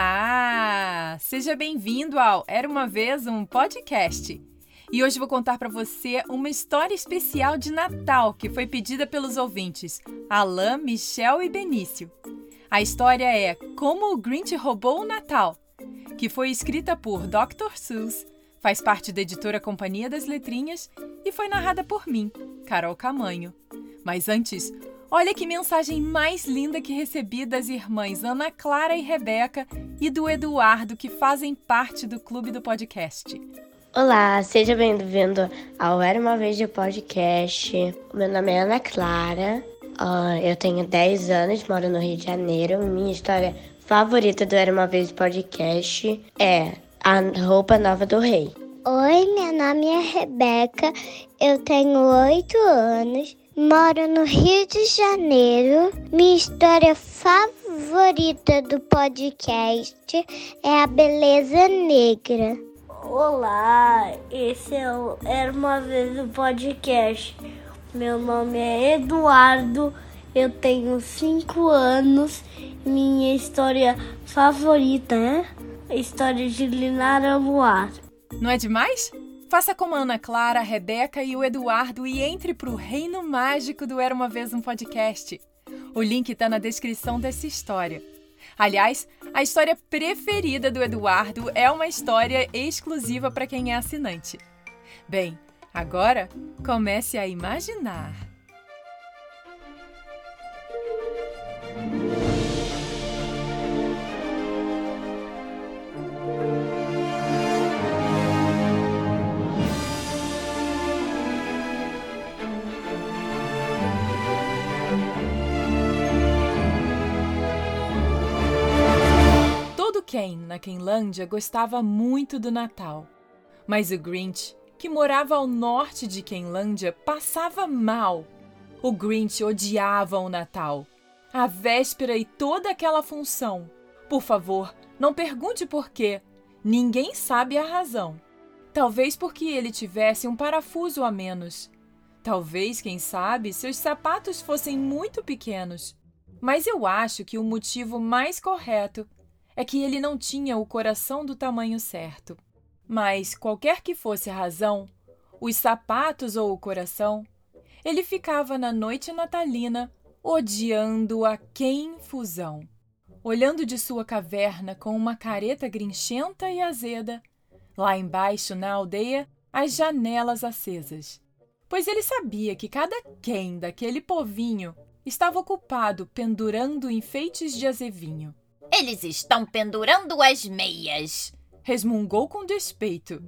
Olá! Seja bem-vindo ao Era uma vez um podcast. E hoje vou contar para você uma história especial de Natal que foi pedida pelos ouvintes Alain, Michel e Benício. A história é Como o Grinch roubou o Natal, que foi escrita por Dr. Seuss, faz parte da editora Companhia das Letrinhas e foi narrada por mim, Carol Camanho. Mas antes, Olha que mensagem mais linda que recebi das irmãs Ana Clara e Rebeca e do Eduardo, que fazem parte do clube do podcast. Olá, seja bem-vindo ao Era Uma Vez de Podcast. Meu nome é Ana Clara, uh, eu tenho 10 anos, moro no Rio de Janeiro. Minha história favorita do Era Uma Vez de Podcast é A Roupa Nova do Rei. Oi, meu nome é Rebeca, eu tenho 8 anos Moro no Rio de Janeiro. Minha história favorita do podcast é a beleza negra. Olá, esse é o Era uma vez o podcast. Meu nome é Eduardo, eu tenho 5 anos. Minha história favorita é a história de Linara Luar. Não é demais? Faça como a Ana Clara, a Rebeca e o Eduardo e entre para o reino mágico do Era Uma Vez um Podcast. O link está na descrição dessa história. Aliás, a história preferida do Eduardo é uma história exclusiva para quem é assinante. Bem, agora comece a imaginar. Ken, na Quenlândia, gostava muito do Natal. Mas o Grinch, que morava ao norte de Quenlândia, passava mal. O Grinch odiava o Natal, a véspera e toda aquela função. Por favor, não pergunte por quê. Ninguém sabe a razão. Talvez porque ele tivesse um parafuso a menos. Talvez, quem sabe, seus sapatos fossem muito pequenos. Mas eu acho que o motivo mais correto é que ele não tinha o coração do tamanho certo. Mas, qualquer que fosse a razão, os sapatos ou o coração, ele ficava na noite natalina odiando a quem fusão, olhando de sua caverna com uma careta grinchenta e azeda, lá embaixo na aldeia, as janelas acesas. Pois ele sabia que cada quem daquele povinho estava ocupado pendurando enfeites de azevinho. Eles estão pendurando as meias. Resmungou com despeito.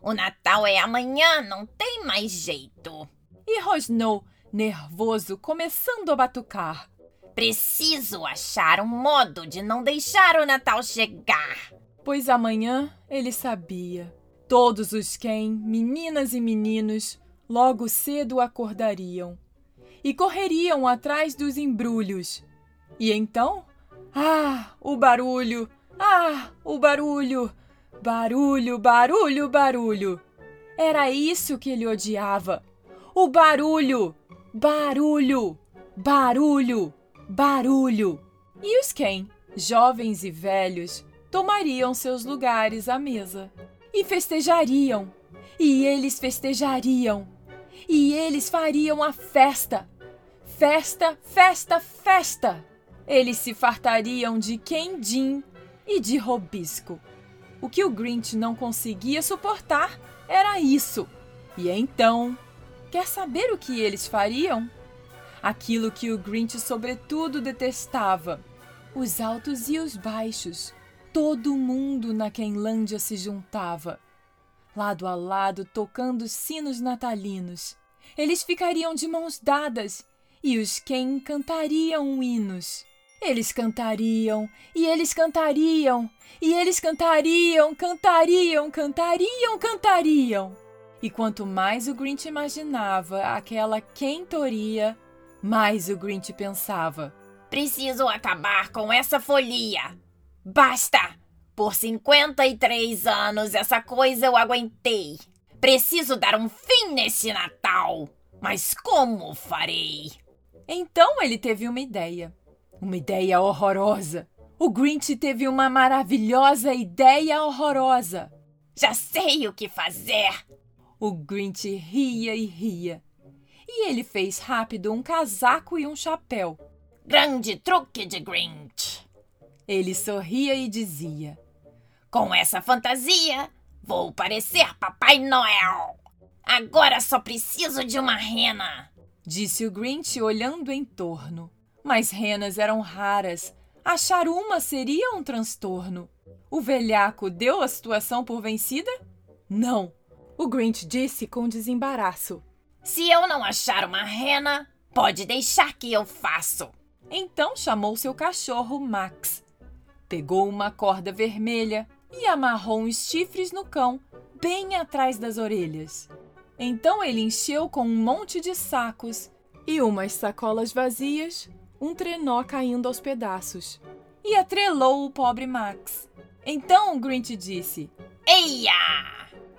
O Natal é amanhã, não tem mais jeito. E rosnou, nervoso, começando a batucar. Preciso achar um modo de não deixar o Natal chegar. Pois amanhã ele sabia. Todos os quem, meninas e meninos, logo cedo acordariam e correriam atrás dos embrulhos. E então ah, o barulho! Ah, o barulho! Barulho, barulho, barulho! Era isso que ele odiava. O barulho! Barulho! Barulho! Barulho! E os quem, jovens e velhos, tomariam seus lugares à mesa e festejariam. E eles festejariam. E eles fariam a festa. Festa, festa, festa! Eles se fartariam de quendim e de robisco. O que o Grinch não conseguia suportar era isso. E então, quer saber o que eles fariam? Aquilo que o Grinch sobretudo detestava: os altos e os baixos. Todo mundo na Quenlândia se juntava, lado a lado tocando sinos natalinos. Eles ficariam de mãos dadas e os Ken cantariam hinos. Eles cantariam, e eles cantariam, e eles cantariam, cantariam, cantariam, cantariam. E quanto mais o Grinch imaginava aquela quentoria, mais o Grinch pensava: Preciso acabar com essa folia. Basta! Por 53 anos essa coisa eu aguentei. Preciso dar um fim nesse Natal. Mas como farei? Então ele teve uma ideia. Uma ideia horrorosa. O Grinch teve uma maravilhosa ideia horrorosa. Já sei o que fazer! O Grinch ria e ria. E ele fez rápido um casaco e um chapéu. Grande truque de Grinch! Ele sorria e dizia: Com essa fantasia, vou parecer Papai Noel! Agora só preciso de uma rena! Disse o Grinch olhando em torno. Mas renas eram raras. Achar uma seria um transtorno. O velhaco deu a situação por vencida? Não. O Grinch disse com desembaraço. Se eu não achar uma rena, pode deixar que eu faço. Então chamou seu cachorro Max. Pegou uma corda vermelha e amarrou uns chifres no cão, bem atrás das orelhas. Então ele encheu com um monte de sacos e umas sacolas vazias, um trenó caindo aos pedaços. E atrelou o pobre Max. Então o Grinch disse: Eia!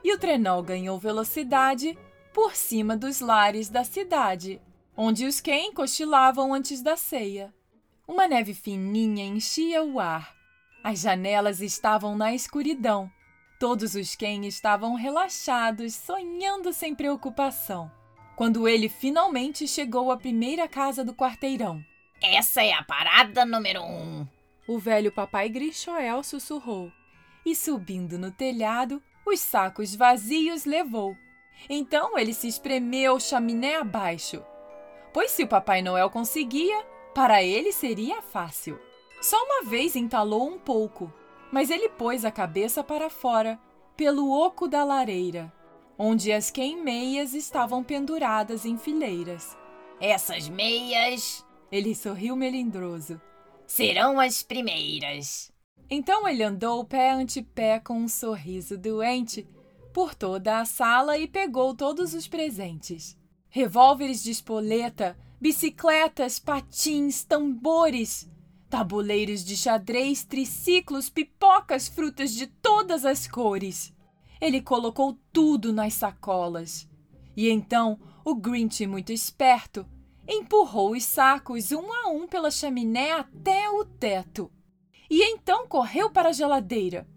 E o trenó ganhou velocidade por cima dos lares da cidade, onde os Ken cochilavam antes da ceia. Uma neve fininha enchia o ar. As janelas estavam na escuridão Todos os Ken estavam relaxados, sonhando sem preocupação. Quando ele finalmente chegou à primeira casa do quarteirão. Essa é a parada número um. O velho papai Grishoel sussurrou. E subindo no telhado, os sacos vazios levou. Então ele se espremeu chaminé abaixo. Pois se o Papai Noel conseguia, para ele seria fácil. Só uma vez entalou um pouco, mas ele pôs a cabeça para fora, pelo oco da lareira, onde as queimeias estavam penduradas em fileiras. Essas meias, ele sorriu melindroso, serão as primeiras. Então ele andou pé ante pé com um sorriso doente por toda a sala e pegou todos os presentes: revólveres de espoleta, bicicletas, patins, tambores, tabuleiros de xadrez, triciclos, pipocas, frutas de todas as cores. Ele colocou tudo nas sacolas. E então o Grinch, muito esperto, empurrou os sacos um a um pela chaminé até o teto. E então correu para a geladeira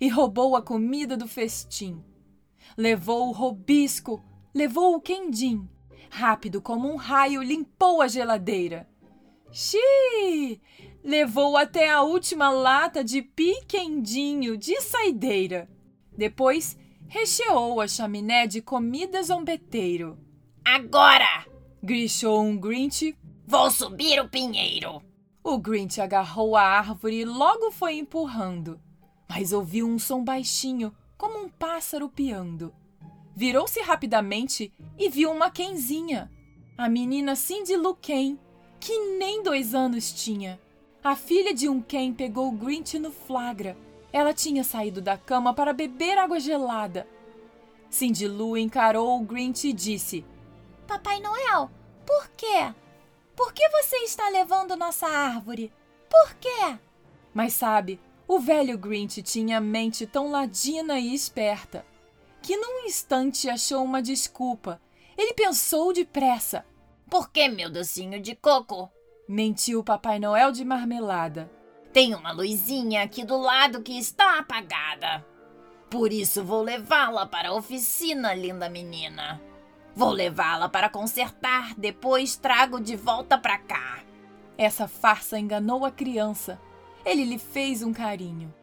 e roubou a comida do festim. Levou o robisco, levou o quendim. Rápido como um raio, limpou a geladeira. Xiii! levou até a última lata de piquendinho de saideira. Depois, recheou a chaminé de comida zombeteiro. Agora! Grichou um Grinch. Vou subir o pinheiro! O Grinch agarrou a árvore e logo foi empurrando, mas ouviu um som baixinho, como um pássaro piando. Virou-se rapidamente e viu uma Kenzinha, a menina Cindy Lou Ken, que nem dois anos tinha. A filha de um Ken pegou o Grinch no flagra. Ela tinha saído da cama para beber água gelada. Cindy Lou encarou o Grinch e disse: Papai Noel, por quê? Por que você está levando nossa árvore? Por quê? Mas sabe, o velho Grinch tinha a mente tão ladina e esperta que num instante achou uma desculpa. Ele pensou depressa. Por que, meu docinho de coco? Mentiu Papai Noel de marmelada. Tem uma luzinha aqui do lado que está apagada. Por isso vou levá-la para a oficina, linda menina. Vou levá-la para consertar, depois trago de volta para cá. Essa farsa enganou a criança. Ele lhe fez um carinho.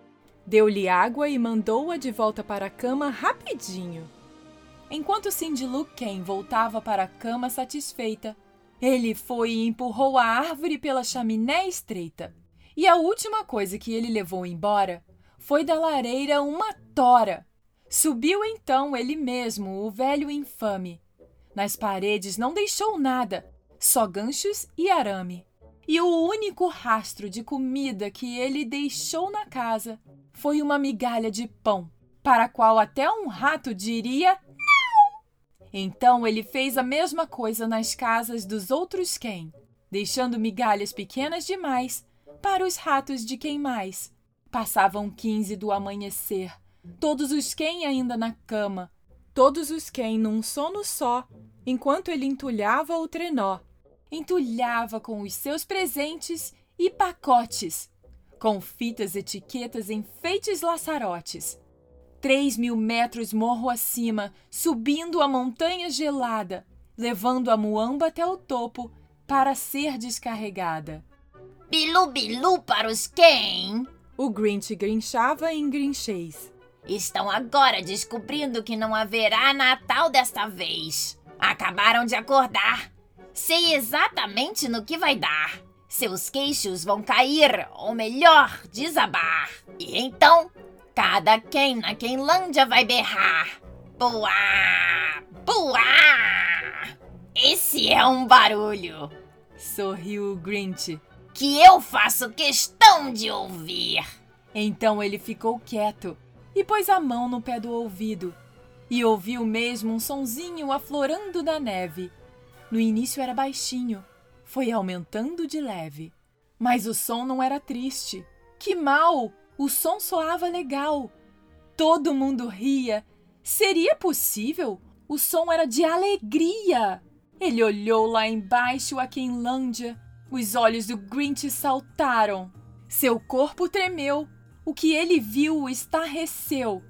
Deu-lhe água e mandou-a de volta para a cama rapidinho. Enquanto Cindy Lou Ken voltava para a cama satisfeita, ele foi e empurrou a árvore pela chaminé estreita. E a última coisa que ele levou embora foi da lareira uma tora. Subiu então ele mesmo, o velho infame. Nas paredes não deixou nada, só ganchos e arame. E o único rastro de comida que ele deixou na casa foi uma migalha de pão, para a qual até um rato diria então ele fez a mesma coisa nas casas dos outros quem, deixando migalhas pequenas demais para os ratos de quem mais. Passavam quinze do amanhecer, todos os quem ainda na cama, todos os quem num sono só, enquanto ele entulhava o trenó. Entulhava com os seus presentes e pacotes. com fitas etiquetas enfeites laçarotes. Três mil metros morro acima, subindo a montanha gelada, levando a muamba até o topo para ser descarregada. Bilu bilu para os quem? O Grinch grinchava em grinchês. Estão agora descobrindo que não haverá Natal desta vez. Acabaram de acordar. Sei exatamente no que vai dar. Seus queixos vão cair, ou melhor, desabar. E então, cada quem na Quenlândia vai berrar. Buá! Buá! Esse é um barulho. Sorriu o Grinch. Que eu faço questão de ouvir. Então ele ficou quieto e pôs a mão no pé do ouvido e ouviu mesmo um sonzinho aflorando da neve. No início era baixinho, foi aumentando de leve. Mas o som não era triste. Que mal! O som soava legal. Todo mundo ria. Seria possível? O som era de alegria. Ele olhou lá embaixo a Quenlândia. Os olhos do Grinch saltaram. Seu corpo tremeu. O que ele viu o estarreceu.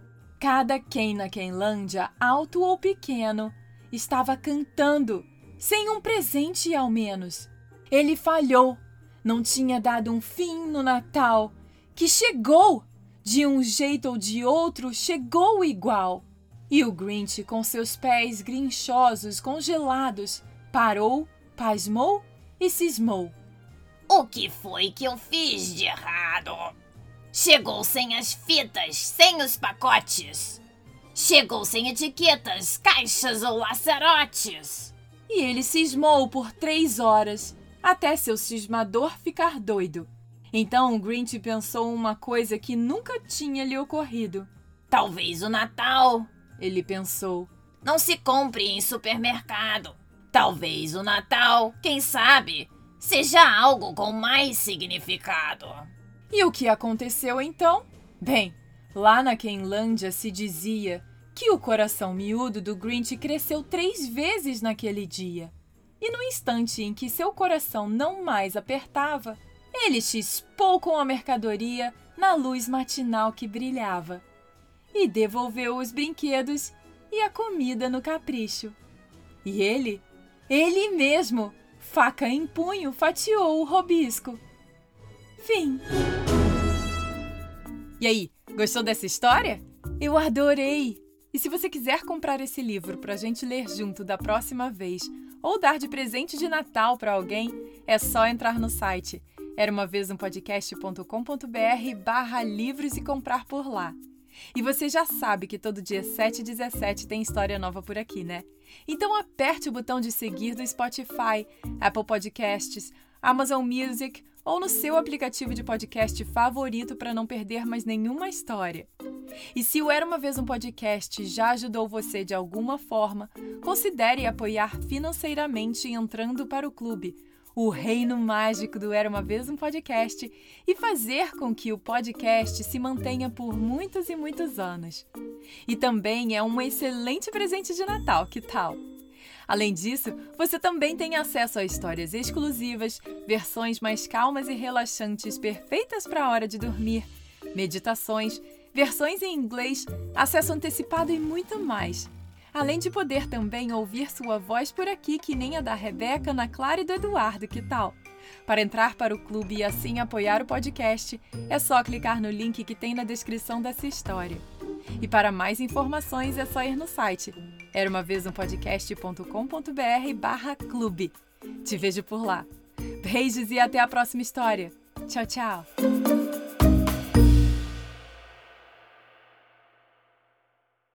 Cada quem na Quenlândia, alto ou pequeno, estava cantando, sem um presente ao menos. Ele falhou, não tinha dado um fim no Natal, que chegou, de um jeito ou de outro, chegou igual. E o Grinch, com seus pés grinchosos, congelados, parou, pasmou e cismou. O que foi que eu fiz de errado? Chegou sem as fitas, sem os pacotes. Chegou sem etiquetas, caixas ou laçarotes. E ele cismou por três horas, até seu cismador ficar doido. Então o Grinch pensou uma coisa que nunca tinha lhe ocorrido. Talvez o Natal, ele pensou, não se compre em supermercado. Talvez o Natal, quem sabe, seja algo com mais significado. E o que aconteceu então? Bem, lá na Quenlândia se dizia que o coração miúdo do Grinch cresceu três vezes naquele dia. E no instante em que seu coração não mais apertava, ele chispou com a mercadoria na luz matinal que brilhava e devolveu os brinquedos e a comida no capricho. E ele, ele mesmo, faca em punho, fatiou o robisco. Fim. E aí, gostou dessa história? Eu adorei! E se você quiser comprar esse livro para a gente ler junto da próxima vez ou dar de presente de Natal para alguém, é só entrar no site barra livros e comprar por lá. E você já sabe que todo dia 7 e 17 tem história nova por aqui, né? Então aperte o botão de seguir do Spotify, Apple Podcasts, Amazon Music ou no seu aplicativo de podcast favorito para não perder mais nenhuma história. E se o Era uma Vez um Podcast já ajudou você de alguma forma, considere apoiar financeiramente entrando para o clube, o reino mágico do Era uma Vez um Podcast, e fazer com que o podcast se mantenha por muitos e muitos anos. E também é um excelente presente de Natal, que tal? Além disso, você também tem acesso a histórias exclusivas, versões mais calmas e relaxantes perfeitas para a hora de dormir, meditações, versões em inglês, acesso antecipado e muito mais. Além de poder também ouvir sua voz por aqui, que nem a da Rebeca, Ana Clara e do Eduardo, que tal? Para entrar para o clube e assim apoiar o podcast, é só clicar no link que tem na descrição dessa história. E para mais informações é só ir no site era uma vez um podcast.com.br barra clube. Te vejo por lá. Beijos e até a próxima história. Tchau, tchau.